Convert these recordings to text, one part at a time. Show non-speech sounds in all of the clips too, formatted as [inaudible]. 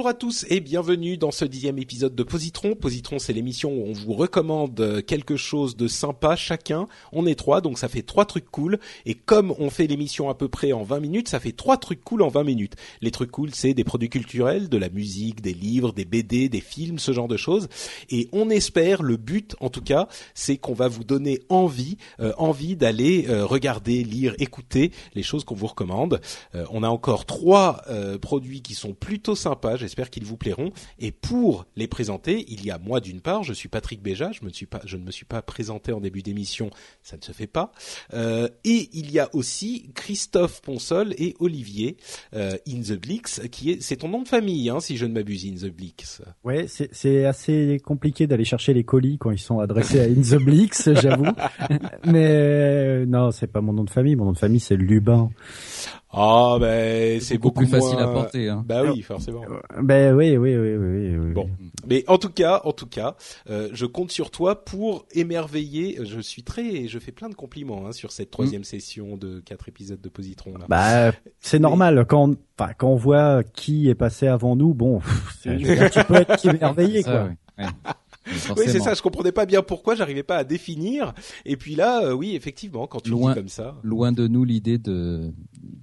Bonjour à tous et bienvenue dans ce dixième épisode de Positron. Positron, c'est l'émission où on vous recommande quelque chose de sympa chacun. On est trois, donc ça fait trois trucs cool. Et comme on fait l'émission à peu près en 20 minutes, ça fait trois trucs cool en 20 minutes. Les trucs cool, c'est des produits culturels, de la musique, des livres, des BD, des films, ce genre de choses. Et on espère, le but en tout cas, c'est qu'on va vous donner envie, euh, envie d'aller euh, regarder, lire, écouter les choses qu'on vous recommande. Euh, on a encore trois euh, produits qui sont plutôt sympas. J'espère qu'ils vous plairont. Et pour les présenter, il y a moi d'une part, je suis Patrick Béja. Je, me suis pas, je ne me suis pas présenté en début d'émission, ça ne se fait pas. Euh, et il y a aussi Christophe Ponsol et Olivier euh, In the Blix, qui est, c'est ton nom de famille, hein, si je ne m'abuse, In the Blix. Ouais, c'est assez compliqué d'aller chercher les colis quand ils sont adressés à In the Blix, [laughs] j'avoue. Mais euh, non, c'est pas mon nom de famille. Mon nom de famille, c'est Lubin. Ah ben c'est beaucoup beaucoup, plus facile moins- à porter, hein. Bah oui, forcément. Ben oui, oui, oui, oui. oui, oui. Bon, mais en tout cas, en tout cas, euh, je compte sur toi pour émerveiller. Je suis très, je fais plein de compliments hein, sur cette troisième session de quatre épisodes de Positron. Là. Bah, c'est normal quand, enfin, quand on voit qui est passé avant nous. Bon, tu peux être émerveillé, Ça, quoi. Oui, c'est ça. Je comprenais pas bien pourquoi, j'arrivais pas à définir. Et puis là, euh, oui, effectivement, quand tu Loin- dis comme ça. Loin de nous l'idée de,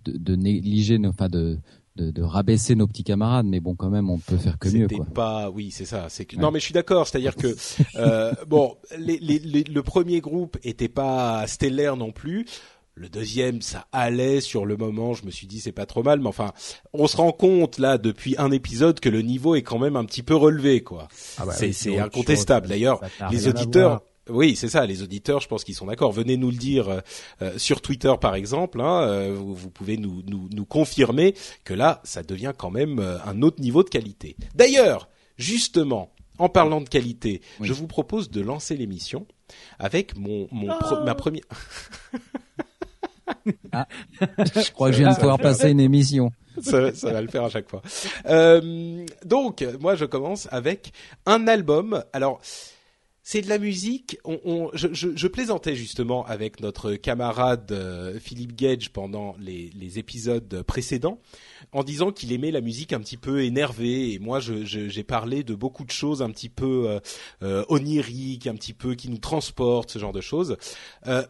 de, de négliger, enfin de, de, de rabaisser nos petits camarades, mais bon, quand même, on peut faire que mieux, quoi. pas, oui, c'est ça. C'est que Ouais. non, mais je suis d'accord. C'est-à-dire que euh, [laughs] bon, les, les, les- le premier groupe était pas stellaire non plus. Le deuxième, ça allait sur le moment. Je me suis dit c'est pas trop mal, mais enfin, on se rend compte là depuis un épisode que le niveau est quand même un petit peu relevé, quoi. Ah bah c'est oui, incontestable. D'ailleurs, n'a les auditeurs. Oui, c'est ça. Les auditeurs, je pense qu'ils sont d'accord. Venez nous le dire euh, euh, sur Twitter, par exemple. Hein, euh, vous, vous pouvez nous, nous, nous confirmer que là, ça devient quand même euh, un autre niveau de qualité. D'ailleurs, justement, en parlant de qualité, Oui. je vous propose de lancer l'émission avec mon, mon pre- ma première. [laughs] [laughs] Je crois que je viens de pouvoir passer une émission. ça, ça va le faire à chaque fois. Euh, donc, moi, je commence avec un album. Alors, c'est de la musique. On, on- je, je, je plaisantais justement avec notre camarade euh, Philippe Gage pendant les, les épisodes précédents, en disant qu'il aimait la musique un petit peu énervée. Et moi, je- je- j'ai parlé de beaucoup de choses un petit peu euh, euh, oniriques, un petit peu qui nous transportent, ce genre de choses. Euh,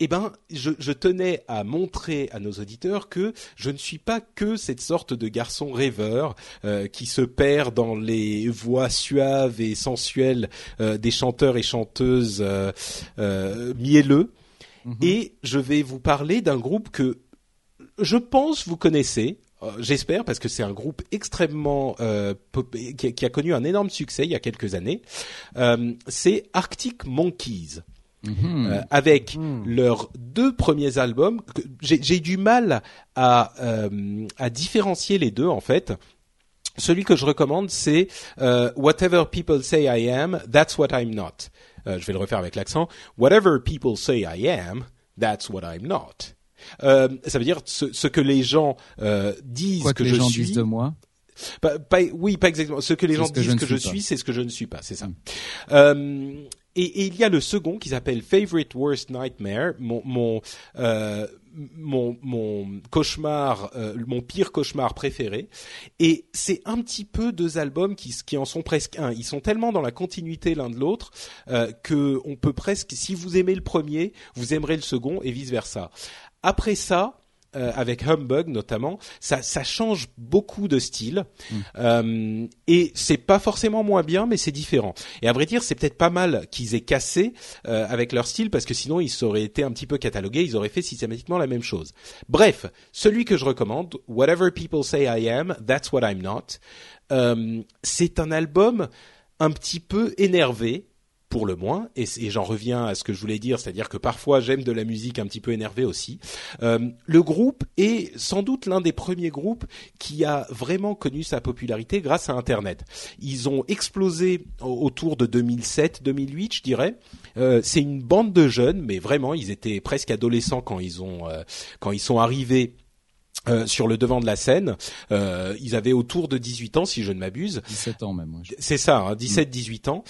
eh ben, je, je tenais à montrer à nos auditeurs que je ne suis pas que cette sorte de garçon rêveur euh, qui se perd dans les voix suaves et sensuelles euh, des chanteurs et chanteuses euh, euh, mielleux. Mhm. Et je vais vous parler d'un groupe que je pense vous connaissez. J'espère parce que c'est un groupe extrêmement euh, pop- qui, a, qui a connu un énorme succès il y a quelques années. Euh, c'est Arctic Monkeys Mhm. euh, avec Hmm. leurs deux premiers albums. J'ai du mal à, euh, à différencier les deux en fait. Celui que je recommande, c'est euh, Whatever People Say I Am, That's What I'm Not. Je vais le refaire avec l'accent. Whatever people say I am, that's what I'm not. Ça veut dire ce, ce que les gens disent Quoi que, que les je gens suis. disent de moi. Pas, pas- oui, pas exactement. Ce que les gens ce que je disent que je suis c'est ce que je ne suis pas. C'est ça. Mm. Euh, et, et il y a le second qui s'appelle Favorite Worst Nightmare, mon mon euh, mon, mon cauchemar, euh, mon pire cauchemar préféré. Et c'est un petit peu deux albums qui qui en sont presque un. Ils sont tellement dans la continuité l'un de l'autre euh, que on peut presque, si vous aimez le premier, vous aimerez le second et vice versa. Après ça, euh, avec Humbug notamment, ça, ça change beaucoup de style euh, et c'est pas forcément moins bien, mais c'est différent. Et à vrai dire, c'est peut-être pas mal qu'ils aient cassé euh, avec leur style parce que sinon ils auraient été un petit peu catalogués, ils auraient fait systématiquement la même chose. Bref, celui que je recommande, Whatever People Say I Am, That's What I'm Not, euh, c'est un album un petit peu énervé pour le moins, et, et j'en reviens à ce que je voulais dire, c'est-à-dire que parfois j'aime de la musique un petit peu énervée aussi. Euh, le groupe est sans doute l'un des premiers groupes qui a vraiment connu sa popularité grâce à Internet. Ils ont explosé au- autour de 2007-2008, je dirais. Euh, c'est une bande de jeunes, mais vraiment, ils étaient presque adolescents quand ils ont euh, quand ils sont arrivés. euh, sur le devant de la scène, Euh, ils avaient autour de 18 ans, si je ne m'abuse. 17 ans même. je- C'est ça, hein, 17-18 ans.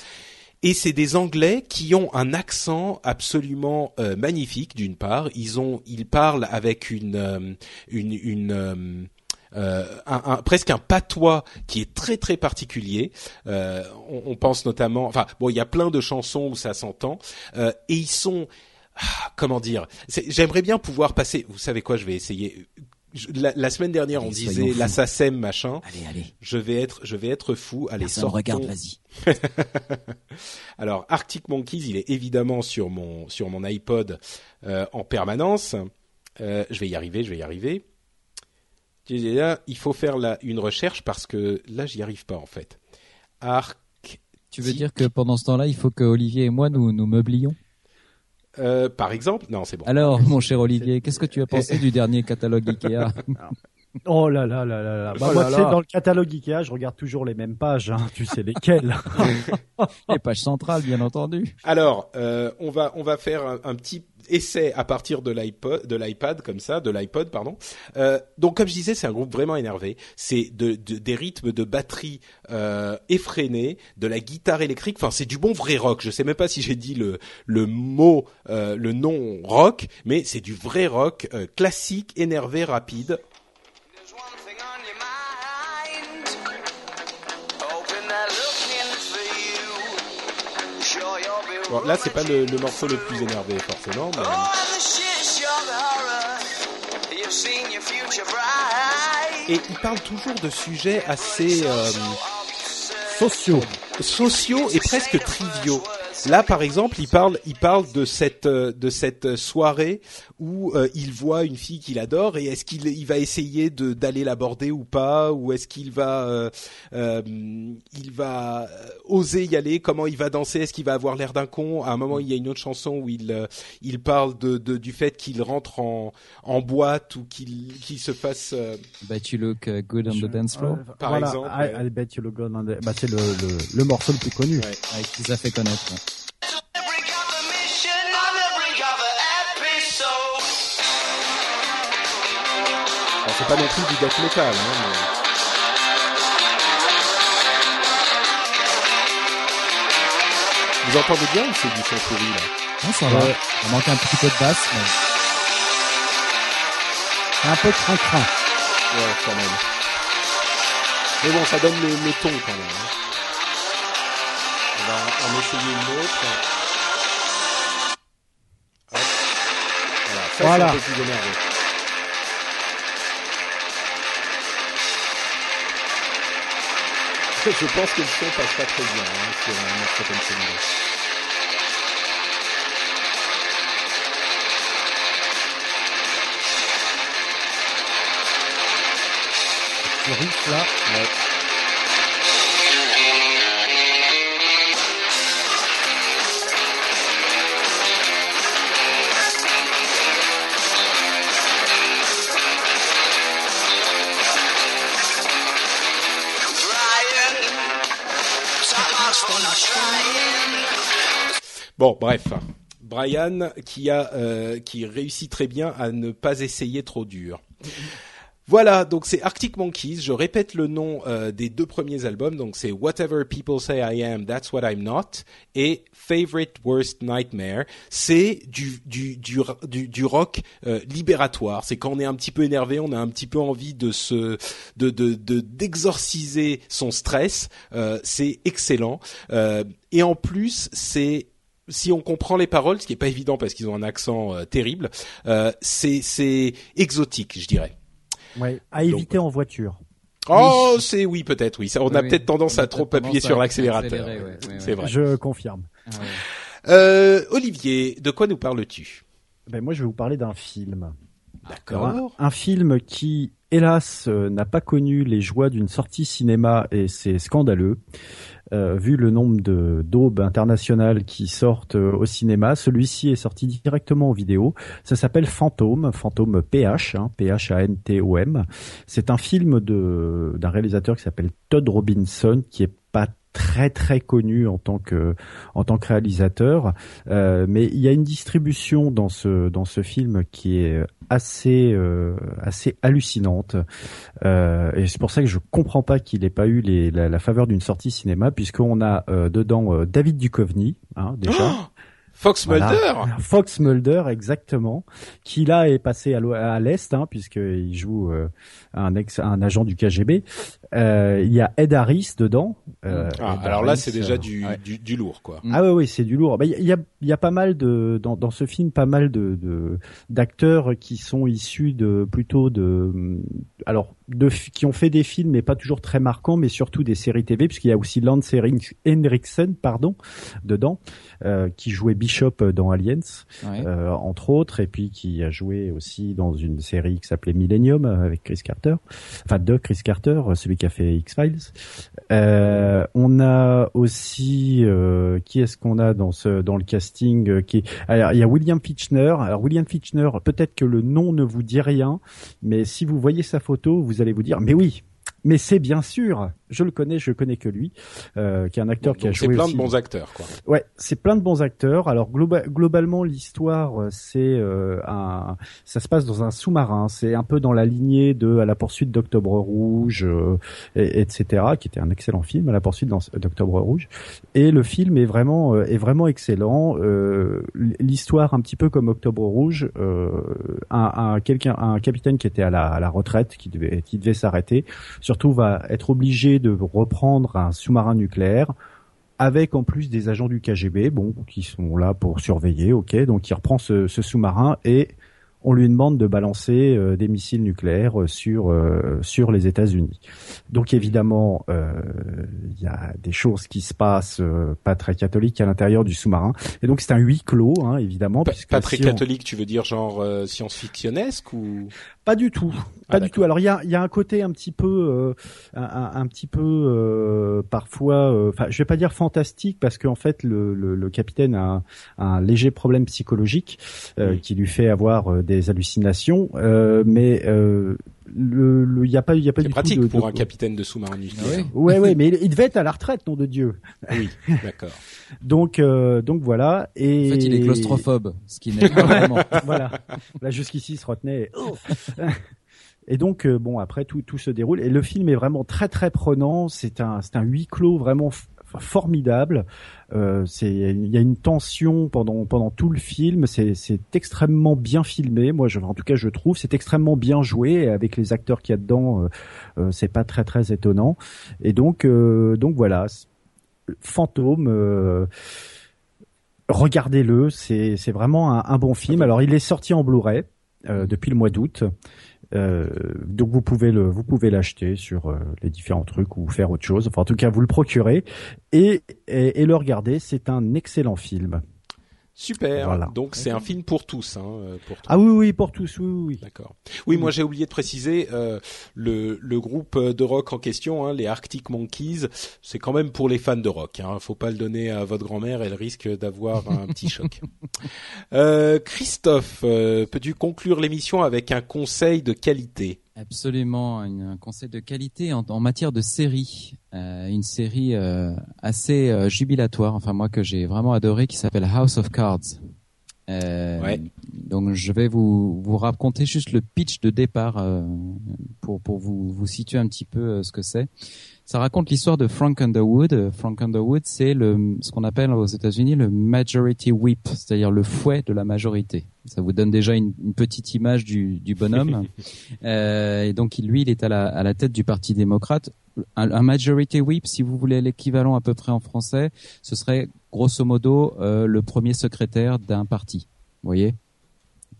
Et c'est des Anglais qui ont un accent absolument euh, magnifique. D'une part, ils ont, ils parlent avec une, euh, une, une euh, euh, un, un- presque un patois qui est très très particulier. Euh, on, on pense notamment, enfin bon, il y a plein de chansons où ça s'entend, euh, et ils sont, ah, comment dire, j'aimerais bien pouvoir passer. Vous savez quoi, je vais essayer. Je- la, la semaine dernière, on disait soyons fous. la SACEM machin. Allez, allez. Je vais être, je vais être fou. Allez, Personne sortons. regarde, vas-y. [laughs] Alors Arctic Monkeys, il est évidemment sur mon sur mon iPod euh, en permanence. Euh, je vais y arriver, je vais y arriver. Là, il faut faire la, une recherche parce que là, j'y arrive pas en fait. Arc, Tu veux dire que pendant ce temps-là, il faut que Olivier et moi nous nous meublions? Euh, par exemple, non, c'est bon. Alors, mon cher Olivier, qu'est-ce que tu as [laughs] pensé du dernier catalogue [laughs] Ikea? Oh là là là là là. Bah, Oh moi, là tu sais, là. dans le catalogue Ikea, je regarde toujours les mêmes pages. Hein. Tu sais lesquelles. [laughs] Les pages centrales, bien entendu. Alors, euh, on va on va faire un, un petit essai à partir de l'iPod, de l'iPad comme ça, de l'iPod pardon. Euh, donc comme je disais, c'est un groupe vraiment énervé. C'est de, de- des rythmes de batterie euh, effrénés, de la guitare électrique. Enfin, c'est du bon vrai rock. Je sais même pas si j'ai dit le le mot, euh, le nom rock, mais c'est du vrai rock euh, classique, énervé, rapide. Bon, là, c'est pas le, le morceau le plus énervé forcément. mais- Oh. Et il parle toujours de sujets assez euh, Sociaux. sociaux et presque triviaux. Là, par exemple, il parle, il parle de cette euh, de cette soirée où euh, il voit une fille qu'il adore et est-ce qu'il il va essayer de d'aller l'aborder ou pas ou est-ce qu'il va euh, euh, il va euh, oser y aller? Comment il va danser? Est-ce qu'il va avoir l'air d'un con? À un moment, il y a une autre chanson où il euh, il parle de, de du fait qu'il rentre en en boîte ou qu'il qu'il se fasse euh, Bet you look uh, good on the dance floor. Par voilà. exemple, I, bet you look good on the- Bah, c'est le, le, le morceau le plus connu. ouais. Ouais, qui les a fait connaître. C'est pas non plus du death metal. Hein, mais- Vous entendez bien ou c'est du son pourri là Non, ça va. Ouais. On manque un petit peu de basse, mais Un peu crin-crin. Ouais, quand même. Mais bon, ça donne le, le ton quand même. hein. On va en essayer une autre. Hop. Voilà, ça Voilà. c'est un peu plus énervé. Je pense que le son passe pas très bien hein, sur un. Bon, bref. Brian qui a euh, qui réussit très bien à ne pas essayer trop dur. Voilà, donc c'est Arctic Monkeys. Je répète le nom euh, des deux premiers albums. Donc c'est Whatever People Say I Am, That's What I'm Not et Favorite Worst Nightmare. C'est du du du du, rock euh, libératoire. C'est quand on est un petit peu énervé, on a un petit peu envie de se de de- d'exorciser son stress. Euh, c'est excellent. Euh, et en plus, c'est si on comprend les paroles, ce qui est pas évident parce qu'ils ont un accent euh, terrible, euh, c'est c'est exotique, je dirais. Ouais, à éviter en voiture. Oh, c'est oui peut-être oui. Ça, on a Oui, peut-être tendance a à trop appuyer sur l'accélérateur. accélérer, ouais, ouais, c'est ouais. vrai. Je confirme. Ah ouais. Euh, Olivier, de quoi nous parles-tu? Ben moi, je vais vous parler d'un film. D'accord. un, film qui, hélas, euh, n'a pas connu les joies d'une sortie cinéma et c'est scandaleux. Euh, vu le nombre de d'aubes internationales qui sortent euh, au cinéma, celui-ci est sorti directement en vidéo. Ça s'appelle Fantôme, Fantôme PH, hein, P-H-A-N-T-O-M. C'est un film d'un réalisateur qui s'appelle Todd Robinson, qui est pas très très connu en tant que en tant que réalisateur, Euh, mais il y a une distribution dans ce dans ce film qui est assez euh, assez hallucinante. Euh, et c'est pour ça que je comprends pas qu'il ait pas eu la, la faveur d'une sortie cinéma puisqu'on a euh, dedans euh, David Duchovny hein, déjà. Oh Fox Voilà. Mulder. Fox Mulder exactement qui là est passé à l'est hein, puisqu'il joue euh, un ex un agent du KGB Euh, il y a Ed Harris dedans Euh, Ah, Ed alors là, c'est déjà euh, du, ouais. du du lourd quoi. ah ouais, oui, c'est du lourd. Bah, Il y, a, il y a pas mal de dans, dans ce film, pas mal de de- d'acteurs qui sont issus de plutôt de alors de qui ont fait des films, mais pas toujours très marquants, mais surtout des séries TV, puisqu'il y a aussi Lance Henrik- Henriksen, pardon, dedans, euh, qui jouait Bishop dans Aliens, Ouais. euh, entre autres, et puis qui a joué aussi dans une série qui s'appelait Millennium euh, avec Chris Carter, enfin de Chris Carter, euh, celui qui a fait X Files. Euh, on a aussi euh, qui est-ce qu'on a dans ce dans le casting qui alors il y a William Fitchner. Alors William Fitchner, peut-être que le nom ne vous dit rien, mais si vous voyez sa photo, vous allez vous dire mais oui. Mais c'est bien sûr, je le connais, je connais que lui, euh, qui est un acteur qui a Donc c'est joué plein aussi de bons acteurs quoi. Ouais, c'est plein de bons acteurs. Alors globa- globalement, l'histoire, euh, c'est euh, un, ça se passe dans un sous-marin. C'est un peu dans la lignée de À la poursuite d'Octobre Rouge, euh, et- etc., qui était un excellent film, À la poursuite d'Octobre Rouge. Et le film est vraiment, euh, est vraiment excellent. Euh, l'histoire, un petit peu comme Octobre Rouge, euh, un, un quelqu'un, un capitaine qui était à la, à la retraite, qui devait, qui devait s'arrêter, surtout va être obligé de reprendre un sous-marin nucléaire avec en plus des agents du KGB, bon, qui sont là pour surveiller, ok, donc il reprend ce, ce sous-marin et on lui demande de balancer euh, des missiles nucléaires euh, sur euh, sur les États-Unis. Donc évidemment, euh, il y a des choses qui se passent euh, pas très catholiques à l'intérieur du sous-marin, et donc c'est un huis clos, hein, évidemment. Pas, très si on- catholique, tu veux dire genre euh, science-fictionnesque ou? Pas du tout, Ah, pas du tout. Alors il y a, il y a un côté un petit peu, euh, un, un- petit peu euh, parfois, euh, enfin je vais pas dire fantastique parce qu'en fait le, le, le capitaine a un, un léger problème psychologique euh, Oui. qui lui fait avoir des hallucinations, euh, mais euh, le, le- il y a pas, il y a pas c'est du pratique tout de, pour de- un capitaine de sous-marin nucléaire. ouais. Ouais ouais, [laughs] mais il, il devait être à la retraite, nom de Dieu. Oui, d'accord. [laughs] Donc euh, donc voilà. Et En fait, il est claustrophobe, ce qui n'est pas vraiment. [laughs] voilà. Là jusqu'ici il se retenait. Et donc euh, bon après tout tout se déroule et le film est vraiment très très prenant. C'est un c'est un huis clos vraiment formidable. Euh, c'est il y a une tension pendant pendant tout le film. C'est c'est extrêmement bien filmé. Moi je en tout cas je trouve c'est extrêmement bien joué avec les acteurs qu'il y a dedans. euh, euh, c'est pas très très étonnant. Et donc euh, donc voilà. Fantôme. euh, Regardez-le, c'est c'est vraiment un, un bon film. Alors il est sorti en Blu-ray euh, depuis le mois d'août. Euh, donc vous pouvez le vous pouvez l'acheter sur euh, les différents trucs ou faire autre chose. Enfin en tout cas vous le procurez et et, et le regarder. C'est un excellent film. Super. Voilà. Donc c'est un film pour tous, hein, euh, pour tous. Ah oui oui pour tous oui oui. oui. D'accord. Oui, moi j'ai oublié de préciser euh, le, le groupe de rock en question, hein, les Arctic Monkeys, c'est quand même pour les fans de rock. Hein. Faut pas le donner à votre grand-mère, elle risque d'avoir un petit [laughs] choc. Euh, Christophe, euh, peux-tu conclure l'émission avec un conseil de qualité? Absolument, un conseil de qualité en, en matière de série, Euh, une série euh, assez euh, jubilatoire, enfin moi que j'ai vraiment adoré, qui s'appelle House of Cards. Euh, Ouais. Donc je vais vous vous raconter juste le pitch de départ euh, pour pour vous vous situer un petit peu euh, ce que c'est. Ça raconte l'histoire de Frank Underwood. Euh, Frank Underwood, c'est le ce qu'on appelle aux États-Unis le majority whip, c'est-à-dire le fouet de la majorité. Ça vous donne déjà une, une petite image du, du bonhomme. [laughs] euh, et donc lui, il est à la, à la tête du Parti démocrate. Un, un majority whip, si vous voulez l'équivalent à peu près en français, ce serait grosso modo euh, le premier secrétaire d'un parti. Vous voyez?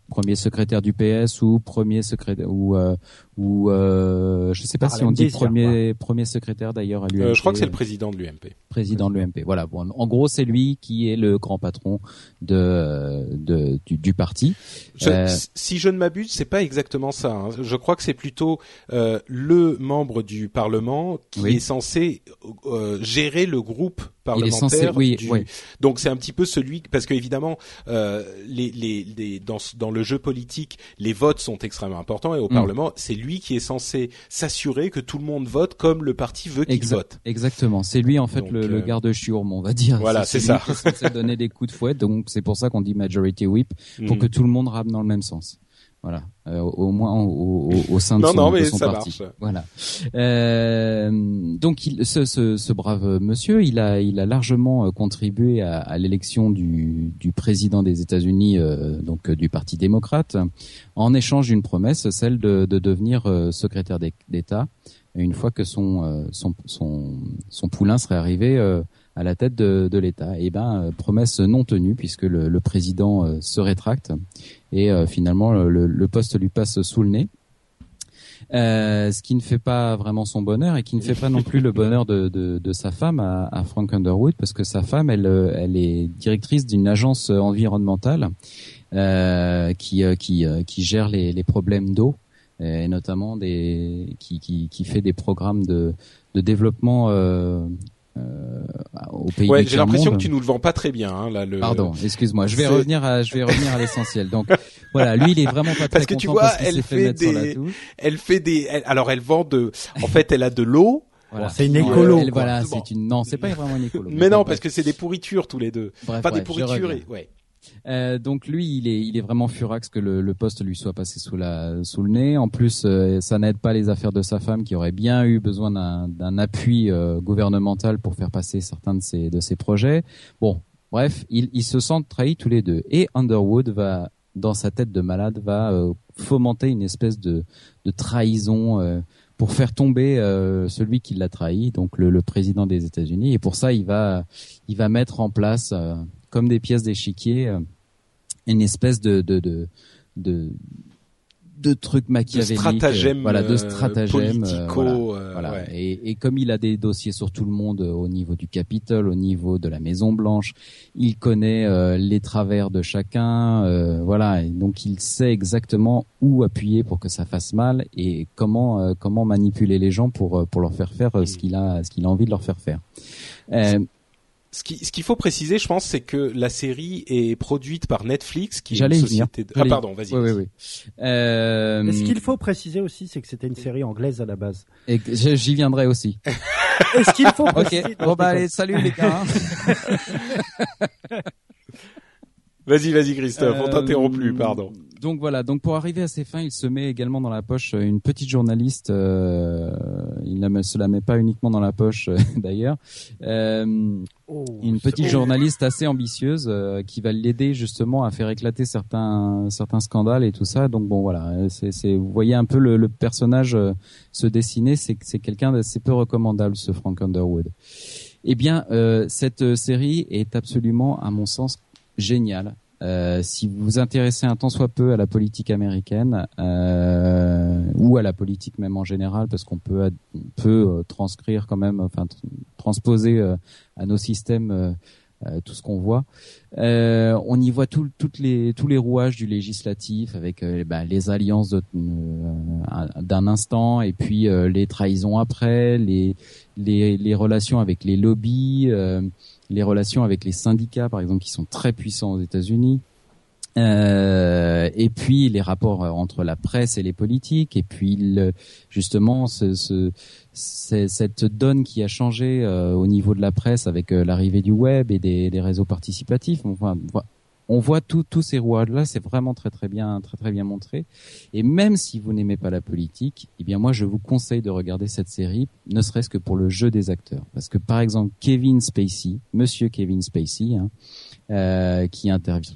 Premier secrétaire du PS ou premier secrétaire ou euh, ou euh, je sais pas Par si on dit premier premier secrétaire d'ailleurs à l'UMP. Euh, je crois que c'est le président de l'UMP. président de l'UMP. Voilà. Bon, en gros, c'est lui qui est le grand patron de, de du, du parti. Je- Euh, Si je ne m'abuse, c'est pas exactement ça. hein. Je crois que c'est plutôt euh, le membre du Parlement qui Oui. est censé euh, gérer le groupe Il est parlementaire. censé, oui, du- oui. Donc c'est un petit peu celui parce que évidemment euh, les, les, les- dans ce- dans le jeu politique les votes sont extrêmement importants et au Mm. Parlement c'est lui qui est censé s'assurer que tout le monde vote comme le parti veut qu'il vote. Exactement. C'est lui en fait Donc, le, le euh, garde-chiourme, on va dire. Voilà, c'est lui ça. qui est censé donner des coups de fouet. Donc c'est pour ça qu'on dit majority whip pour [laughs] Mm. que tout le monde rame dans le même sens. Voilà, Euh, au moins au, au, au sein de Non, son, non, de mais son ça parti. marche. Voilà. Euh, donc il, ce, ce, ce brave monsieur, il a, il a largement euh, contribué à, à l'élection du, du président des États-Unis, euh, donc euh, du Parti démocrate, en échange d'une promesse, celle de, de devenir euh, secrétaire d'É- d'État une fois que son, euh, son, son, son poulain serait arrivé euh, à la tête de, l'État. Et ben, euh, promesse non tenue puisque le, le président euh, se rétracte et euh, finalement le, poste lui passe sous le nez. Ce qui ne fait pas vraiment son bonheur et qui ne fait pas non plus le bonheur de, de, sa femme à, Frank Underwood parce que sa femme elle elle est directrice d'une agence environnementale qui qui qui gère les, les problèmes d'eau et notamment des qui, qui qui fait des programmes de de développement au pays Ouais, du j'ai l'impression que tu nous le vends pas très bien hein, là le Pardon, excuse-moi. Je vais revenir à, je vais revenir à l'essentiel. Donc, voilà, lui, il est vraiment pas très Parce que tu vois, parce qu'il elle s'est fait, fait mettre sur la des- touche. Elle fait des elle- alors elle vend de en fait elle a de l'eau Voilà. c'est une Non, écolo, elle- voilà, Bon. c'est une, non, c'est pas vraiment une écolo. Mais non, parce que c'est des pourritures tous les deux. bref, Pas des bref, je pourritures et ouais. Euh, donc lui, il est, il est vraiment furax que le, le poste lui soit passé sous la, sous le nez. En plus, euh, ça n'aide pas les affaires de sa femme, qui aurait bien eu besoin d'un, appui euh, gouvernemental pour faire passer certains de ses, de ses projets. Bon, bref, ils, ils se sentent trahis tous les deux. Et Underwood va, dans sa tête de malade, va euh, fomenter une espèce de, de trahison. euh, pour faire tomber euh, celui qui l'a trahi, donc le, le président des États-Unis, et pour ça il va, il va mettre en place euh, comme des pièces d'échiquier euh, une espèce de de de de, de trucs machiavéliques, stratagème, euh, voilà, de euh, stratagèmes, euh, voilà. euh, Voilà. ouais. Et, et comme il a des dossiers sur tout le monde au niveau du Capitole, au niveau de la Maison Blanche, il connaît les travers de chacun, voilà. Et donc il sait exactement où appuyer pour que ça fasse mal et comment comment manipuler les gens pour pour leur faire faire ce qu'il a ce qu'il a envie de leur faire faire. Ce qui- ce qu'il faut préciser, je pense, c'est que la série est produite par Netflix, qui est une société. De... Ah pardon, vas-y. Oui, oui, vas-y. oui. Euh, ce qu'il faut préciser aussi, c'est que c'était une série anglaise à la base. et j'y viendrai aussi. [laughs] Est-ce qu'il faut Ok. préciser Bon bah allez, salut les gars. [laughs] Vas-y, vas-y, Christophe. On Euh, t'interrompt plus, pardon. Donc voilà, donc pour arriver à ses fins, il se met également dans la poche euh, une petite journaliste. euh, il ne se la met pas uniquement dans la poche euh, [laughs] d'ailleurs. Euh, Oh, une petite journaliste assez ambitieuse euh, qui va l'aider justement à faire éclater certains certains scandales et tout ça. Donc bon voilà, c'est vous voyez un peu le, le personnage euh, se dessiner. C'est c'est quelqu'un d'assez peu recommandable ce Frank Underwood. Eh bien, euh, cette série est absolument, à mon sens, géniale. Euh, si vous vous intéressez un tant soit peu à la politique américaine euh, ou à la politique même en général, parce qu'on peut on peut euh, transcrire quand même, enfin transposer euh, à nos systèmes euh, tout ce qu'on voit. Euh, on y voit tout, toutes les, tous les rouages du législatif avec euh, bah, les alliances euh, d'un instant et puis euh, les trahisons après, les, les, les relations avec les lobbies, les relations avec les syndicats par exemple qui sont très puissants aux États-Unis. Euh, et puis les rapports euh, entre la presse et les politiques, et puis justement ce, ce, cette donne qui a changé euh, au niveau de la presse avec l'arrivée du web et des, réseaux participatifs. Enfin, vo- on voit tous ces rouages là, c'est vraiment très très bien très très bien montré. Et même si vous n'aimez pas la politique, eh bien moi je vous conseille de regarder cette série, ne serait-ce que pour le jeu des acteurs, parce que par exemple Kevin Spacey, Monsieur Kevin Spacey, hein, euh, qui,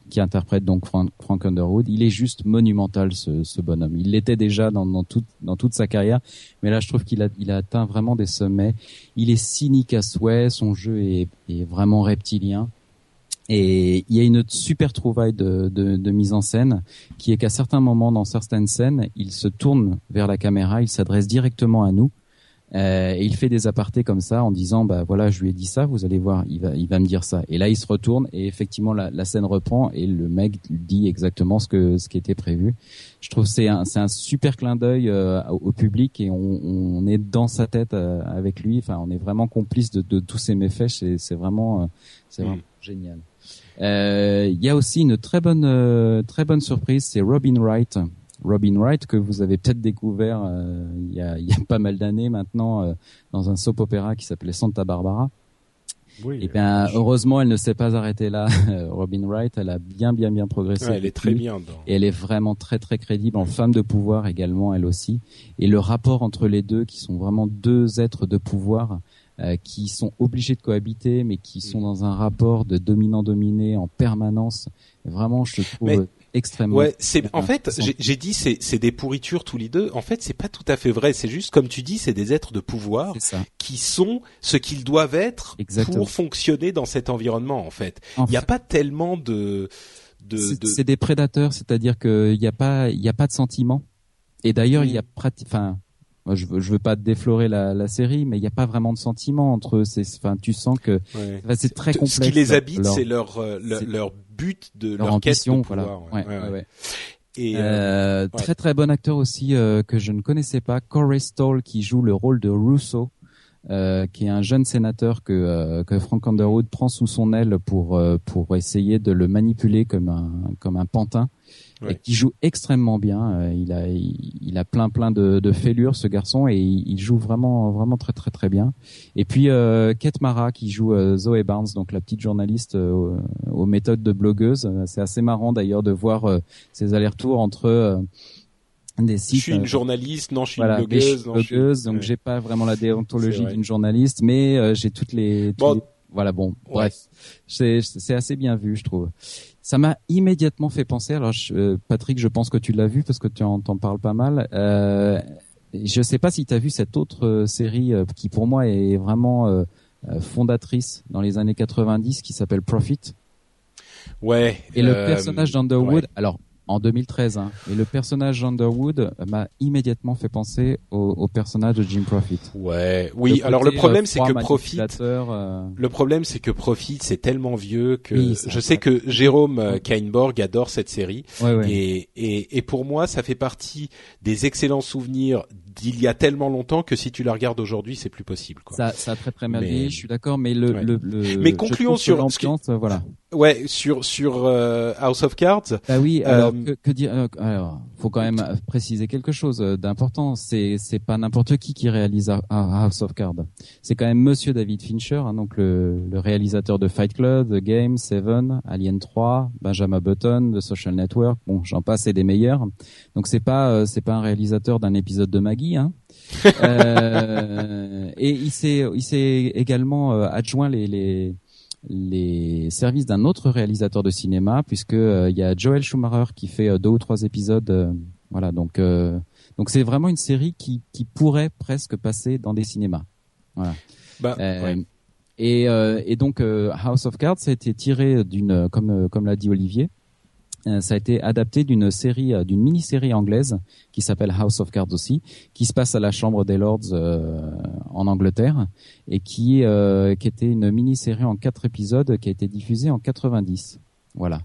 qui interprète donc Frank, Underwood. Il est juste monumental ce, ce bonhomme. Il l'était déjà dans, dans, toute, dans toute sa carrière, mais là je trouve qu'il a, il a atteint vraiment des sommets. Il est cynique à souhait, son jeu est, est vraiment reptilien. Et il y a une super trouvaille de, de, de mise en scène qui est qu'à certains moments dans certaines scènes, il se tourne vers la caméra, il s'adresse directement à nous euh, et il fait des apartés comme ça en disant bah voilà je lui ai dit ça vous allez voir il va il va me dire ça. Et là il se retourne et effectivement la, la scène reprend et le mec dit exactement ce que ce qui était prévu. Je trouve c'est un c'est un super clin d'œil euh, au, public et on, on est dans sa tête euh, avec lui. Enfin on est vraiment complice de, de tous ses méfaits. C'est c'est vraiment euh, c'est vraiment génial. Euh, il y a aussi une très bonne euh, très bonne surprise c'est Robin Wright Robin Wright que vous avez peut-être découvert euh, il, y a, il y a pas mal d'années maintenant euh, dans un soap opéra qui s'appelait Santa Barbara. Oui, Et bien heureusement elle ne s'est pas arrêtée là. [laughs] Robin Wright, elle a bien bien bien progressé. Ouais, elle est très bien dans. Et elle est vraiment très très crédible en femme de pouvoir également elle aussi. Et le rapport entre les deux qui sont vraiment deux êtres de pouvoir euh, qui sont obligés de cohabiter mais qui sont dans un rapport de dominant-dominé en permanence. Vraiment je trouve Mais- extrêmement Ouais, c'est en fait, j'ai dit c'est c'est des pourritures tous les deux. En fait, c'est pas tout à fait vrai. C'est juste comme tu dis, c'est des êtres de pouvoir qui sont ce qu'ils doivent être Exactement. pour fonctionner dans cet environnement. En fait, il n'y a fait- pas tellement de de, C'est de- c'est des prédateurs, c'est-à-dire qu'il n'y a pas, il y a pas de sentiment. Et d'ailleurs, il y a enfin, moi, je veux, je veux pas déflorer la, la série, mais il n'y a pas vraiment de sentiment entre eux. C'est, enfin, tu sens que Ouais. enfin, c'est très complexe. Ce qui les habite, leur- c'est leur, euh, leur but de leur leur, quête ambition, de voilà. pouvoir. Ouais, ouais, ouais, ouais. ouais. Et euh, Euh, ouais. Très très bon acteur aussi euh, que je ne connaissais pas, Corey Stoll qui joue le rôle de Russo, euh, qui est un jeune sénateur que euh, que Frank Underwood prend sous son aile pour euh, pour essayer de le manipuler comme un comme un pantin et qui joue extrêmement bien. Euh, il a il, il a plein plein de, de fêlures ce garçon et il, il joue vraiment vraiment très très très bien. Et puis euh, Kate Mara qui joue euh, Zoe Barnes, donc la petite journaliste euh, aux, méthodes de blogueuse. Euh, C'est assez marrant d'ailleurs de voir ces allers-retours entre des je sites. suis une journaliste, non, je suis voilà, une mais je suis blogueuse, non, je suis- blogueuse, donc ouais. j'ai pas vraiment la déontologie d'une journaliste, mais j'ai toutes les, Bon. les- voilà bon Ouais. bref c'est c'est assez bien vu je trouve ça m'a immédiatement fait penser alors je- euh, Patrick je pense que tu l'as vu parce que tu en t'en parles pas mal euh, je sais pas si tu as vu cette autre euh, série euh, qui pour moi est vraiment fondatrice dans les années 90 qui s'appelle Profit Ouais. et le personnage d'Underwood ouais. alors en 2013 hein, et le personnage d'Underwood m'a immédiatement fait penser au, au personnage de Jim Profit Ouais. Oui. Le alors le côté, problème, euh, c'est que Profit. euh, Le problème, c'est que Profit, c'est tellement vieux que Oui, je sais que Jérôme euh, Kainborg adore cette série ouais, ouais. et, et et pour moi, ça fait partie des excellents souvenirs d'il y a tellement longtemps que si tu la regardes aujourd'hui, c'est plus possible. Quoi. Ça, ça a très très mal Mais- je suis d'accord, mais le, Ouais. le, le- Mais concluons sur- l'ambiance, voilà. Ouais, sur sur euh, House of Cards. Bah oui, Euh, alors que, que dire euh, Alors, faut quand même préciser quelque chose d'important. C'est c'est pas n'importe qui qui réalise House of Cards. C'est quand même Monsieur David Fincher, hein, donc le, le réalisateur de Fight Club, The Game, Seven, Alien 3, Benjamin Button, The Social Network. Bon, j'en passe et des meilleurs. Donc c'est pas c'est pas un réalisateur d'un épisode de Maggie. Hein. Euh, et il s'est il s'est également euh, adjoint les les les services d'un autre réalisateur de cinéma puisque euh, il y a Joel Schumacher qui fait euh, deux ou trois épisodes voilà donc donc c'est vraiment une série qui qui pourrait presque passer dans des cinémas voilà Bah, ouais. et et donc House of Cards a été tiré d'une comme comme l'a dit Olivier ça a été adapté d'une série, euh, d'une mini-série anglaise qui s'appelle House of Cards aussi, qui se passe à la Chambre des Lords euh, en Angleterre et qui euh, qui était une mini-série en quatre épisodes qui a été diffusée en 90. Voilà.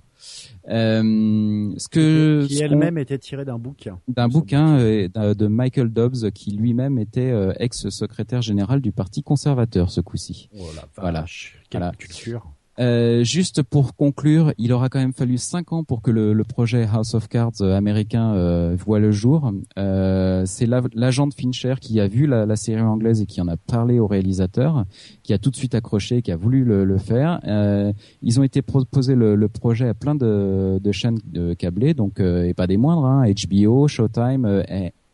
Euh, ce que qui elle-même était tirée d'un bouquin. d'un bouquin euh, de Michael Dobbs qui lui-même était euh, ex-secrétaire général du Parti conservateur ce coup-ci. Oh la Voilà. quelle Voilà. culture. Euh, juste pour conclure, il aura quand même fallu cinq ans pour que le, le projet House of Cards euh, américain euh, voit le jour. Euh, c'est la- l'agent de Fincher qui a vu la, la série anglaise et qui en a parlé au réalisateur, qui a tout de suite accroché, qui a voulu le, le faire. Euh, ils ont été proposés le, le projet à plein de, de chaînes de câblées, donc et pas des moindres, hein, HBO, Showtime,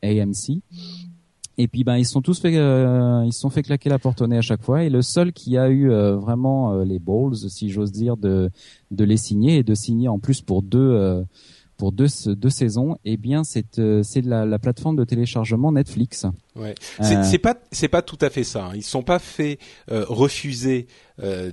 AMC. Et puis ben ils sont tous fait euh, ils sont fait claquer la porte au nez à chaque fois et le seul qui a eu euh, vraiment euh, les balls si j'ose dire de de les signer et de signer en plus pour deux euh, pour deux deux saisons eh bien c'est euh, c'est la, la plateforme de téléchargement Netflix. Ouais. C'est Euh, pas c'est pas tout à fait ça. hein. Ils sont pas fait euh, refuser euh,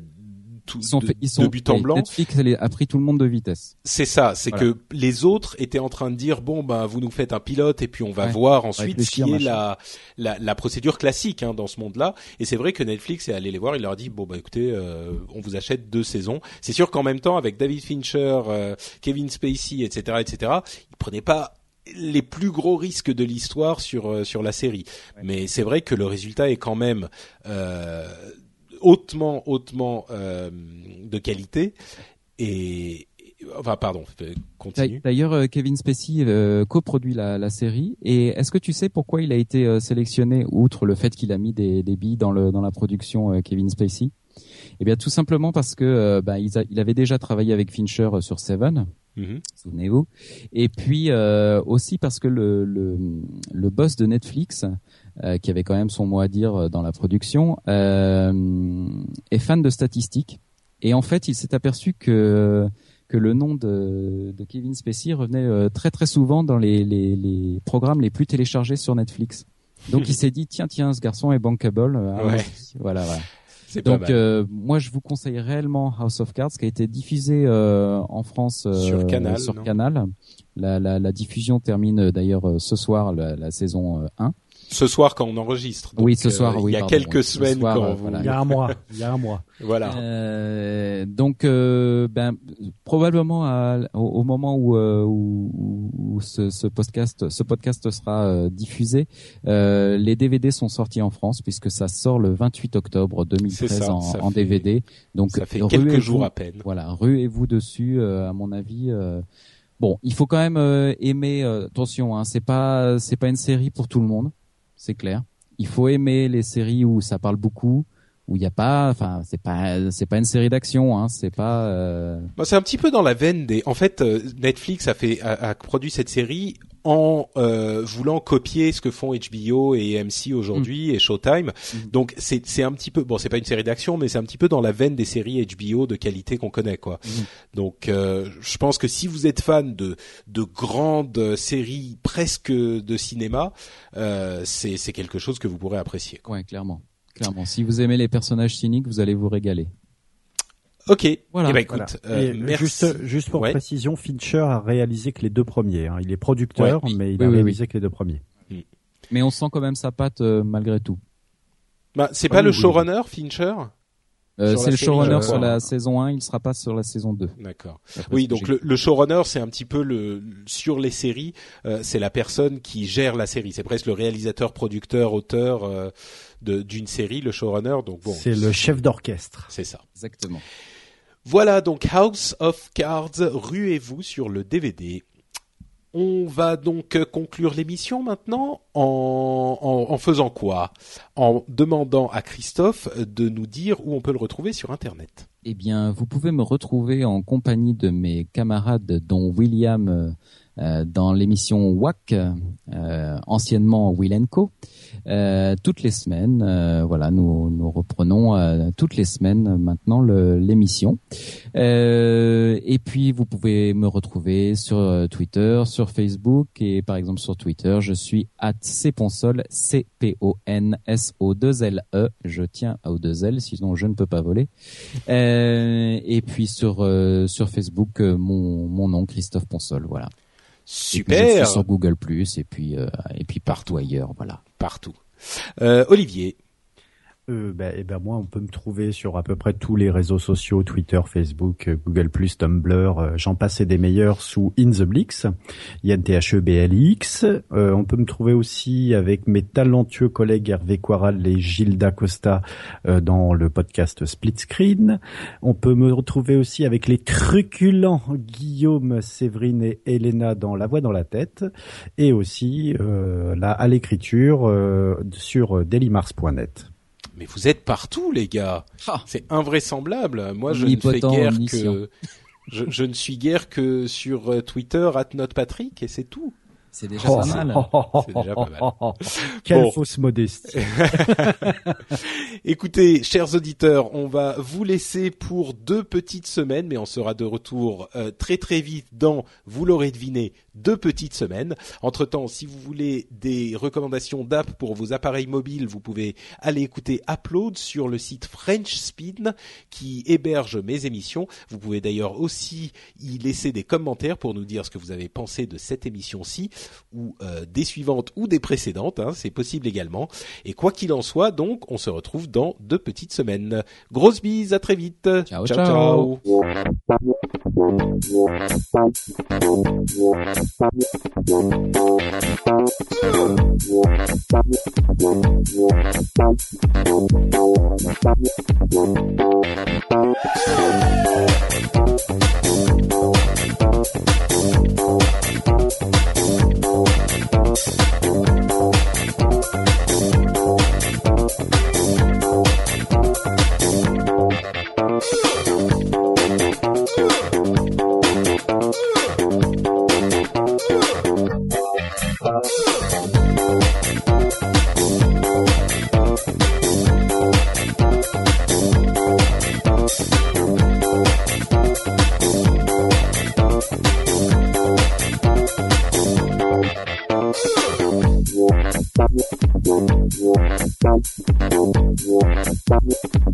tout, Ils de, fait- ils sont de but en blanc. Netflix a pris tout le monde de vitesse. C'est ça, c'est Voilà. que les autres étaient en train de dire bon ben vous nous faites un pilote et puis on va Ouais. voir ensuite ce qui est la, la la procédure classique hein, dans ce monde-là. Et c'est vrai que Netflix est allé les voir, il leur a dit bon bah écoutez, euh, on vous achète deux saisons. C'est sûr qu'en même temps avec David Fincher, euh, Kevin Spacey, etc., etc., ils prenaient pas les plus gros risques de l'histoire sur euh, sur la série. Mais c'est vrai que le résultat est quand même euh, hautement hautement euh, de qualité et enfin pardon, continue. D'ailleurs euh, Kevin Spacey euh, coproduit la, série et est-ce que tu sais pourquoi il a été euh, sélectionné outre le fait qu'il a mis des, billes dans la production Kevin Spacey? Eh bien tout simplement parce que bah, il, avait déjà travaillé avec Fincher sur Seven. Mhm. souvenez-vous. Et puis euh, aussi parce que le, le, le boss de Netflix, euh, qui avait quand même son mot à dire euh, dans la production, euh, est fan de statistiques. Et en fait, il s'est aperçu que que le nom de, de Kevin Spacey revenait euh, très très souvent dans les, les, les programmes les plus téléchargés sur Netflix. Donc il [laughs] s'est dit tiens tiens ce garçon est bankable. euh, Ouais. Voilà voilà. Donc euh, moi je vous conseille réellement House of Cards qui a été diffusé euh, en France euh, Sur Canal, sur Canal. La, la, la diffusion termine euh, d'ailleurs euh, ce soir la, la saison euh, 1. Ce soir quand on enregistre. Oui, ce soir, euh, oui, Il y a pardon, quelques oui, semaines soir, quand euh, vous... voilà. Il y a un mois. Il y a un mois. [laughs] Voilà. Euh, donc euh, ben probablement à- au, au moment où, où, où- ce, ce podcast ce podcast sera euh, diffusé, euh, les DVD sont sortis en France puisque ça sort le 28 octobre 2013 C'est ça, en, ça en fait- DVD. Donc ça fait ruez-vous- quelques jours à peine. Voilà, ruez-vous dessus. euh, à mon avis, euh, bon, il faut quand même euh, aimer. euh, attention, hein, c'est pas c'est pas une série pour tout le monde, c'est clair. Il faut aimer les séries où ça parle beaucoup, où il y a pas, enfin, c'est pas c'est pas une série d'action, hein, c'est pas. euh, Bah, c'est un petit peu dans la veine des. En fait, euh, Netflix a fait a produit cette série en euh, voulant copier ce que font HBO et AMC aujourd'hui et Showtime. Mm. Donc c'est c'est un petit peu bon, c'est pas une série d'action, mais c'est un petit peu dans la veine des séries HBO de qualité qu'on connaît quoi. Mhm. Donc euh, je pense que si vous êtes fan de de grandes séries presque de cinéma, euh, c'est c'est quelque chose que vous pourrez apprécier. Quoi. Ouais, clairement, clairement. Si vous aimez les personnages cyniques, vous allez vous régaler. Ok. Voilà. Eh ben écoute, Voilà. euh, Et merci. Juste, juste pour Ouais. précision, Fincher a réalisé que les deux premiers. hein. Il est producteur, Ouais. mais il Oui, a oui, réalisé que les deux premiers. Mais on sent quand même sa patte euh, malgré tout. Bah, c'est pas le oui. showrunner Fincher? Euh, c'est le showrunner sur la saison 1, il sera pas sur la saison 2. D'accord. Oui, donc le, le showrunner, c'est un petit peu le sur les séries, euh, c'est la personne qui gère la série. C'est presque le réalisateur, producteur, auteur euh, d'une série, le showrunner. Donc bon, C'est le chef d'orchestre. c'est ça. Exactement. Voilà donc House of Cards. Ruez-vous sur le DVD. On va donc euh, conclure l'émission maintenant en, en, en faisant quoi? En demandant à Christophe de nous dire où on peut le retrouver sur Internet. Eh bien, vous pouvez me retrouver en compagnie de mes camarades, dont William euh, dans l'émission WAC, euh, anciennement Will Co. Euh, toutes les semaines, euh, voilà, nous, nous reprenons euh, toutes les semaines maintenant l'émission. Et puis, vous pouvez me retrouver sur Twitter, sur Facebook et par exemple sur Twitter, je suis at cponsol, c p o n s o 2 l e. Je tiens à o 2 l, sinon je ne peux pas voler. Et puis sur sur Facebook, mon mon nom Christophe Ponsol, voilà. Et puis je Super, suis sur Google Plus et puis euh, et puis partout ailleurs, voilà. partout. Euh, Olivier. Euh, bah, eh ben moi, on peut me trouver sur à peu près tous les réseaux sociaux, Twitter, Facebook, euh, Google+, Tumblr, euh, j'en passe des meilleurs sous In the Blix, I-N-T-H-E-B-L-I-X. Euh, on peut me trouver aussi avec mes talentueux collègues Hervé Quaral et Gilles Dacosta euh, dans le podcast Split Screen. On peut me retrouver aussi avec les truculents Guillaume, Séverine et Elena dans La Voix dans la tête, et aussi là à l'écriture sur dailymars.net. Mais vous êtes partout, les gars. Ah. C'est invraisemblable. Moi, je ne fais guère omniscient. que [laughs] je, je ne suis guère que sur euh, Twitter @notepatrick et c'est tout. C'est déjà pas mal. [laughs] C'est déjà pas mal. [laughs] Quelle Bon. fausse modestie. Écoutez, chers auditeurs, on va vous laisser pour deux petites semaines, mais on sera de retour euh, très très vite dans, vous l'aurez deviné, deux petites semaines. Entre-temps, si vous voulez des recommandations d'app pour vos appareils mobiles, vous pouvez aller écouter Upload sur le site French Spin qui héberge mes émissions. Vous pouvez d'ailleurs aussi y laisser des commentaires pour nous dire ce que vous avez pensé de cette émission-ci ou euh, des suivantes ou des précédentes. hein, C'est possible également. Et quoi qu'il en soit, donc, on se retrouve dans deux petites semaines. Grosse bise, à très vite. Ciao, ciao. ciao. Thank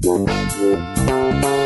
Thank you.